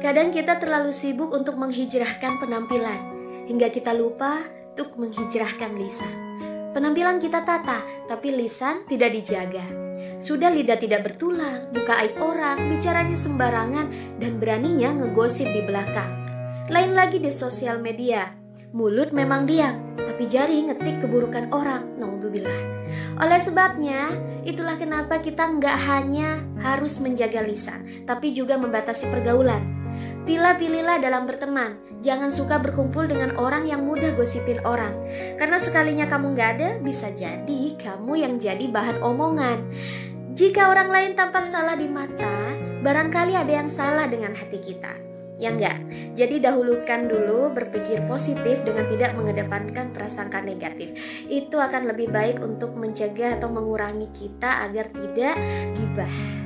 Kadang kita terlalu sibuk untuk menghijrahkan penampilan, hingga kita lupa untuk menghijrahkan lisan. Penampilan kita tata, tapi lisan tidak dijaga. Sudah lidah tidak bertulang, buka aib orang, bicaranya sembarangan, dan beraninya ngegosip di belakang. Lain lagi di sosial media, mulut memang diam, tapi jari ngetik keburukan orang. Naudzubillah. Oleh sebabnya, itulah kenapa kita nggak hanya harus menjaga lisan, tapi juga membatasi pergaulan. Pilih-pilihlah dalam berteman. Jangan suka berkumpul dengan orang yang mudah gosipin orang. Karena sekalinya kamu nggak ada, bisa jadi kamu yang jadi bahan omongan. Jika orang lain tampak salah di mata, barangkali ada yang salah dengan hati kita. Ya enggak? Jadi dahulukan dulu berpikir positif dengan tidak mengedepankan prasangka negatif. Itu akan lebih baik untuk mencegah atau mengurangi kita agar tidak gibah.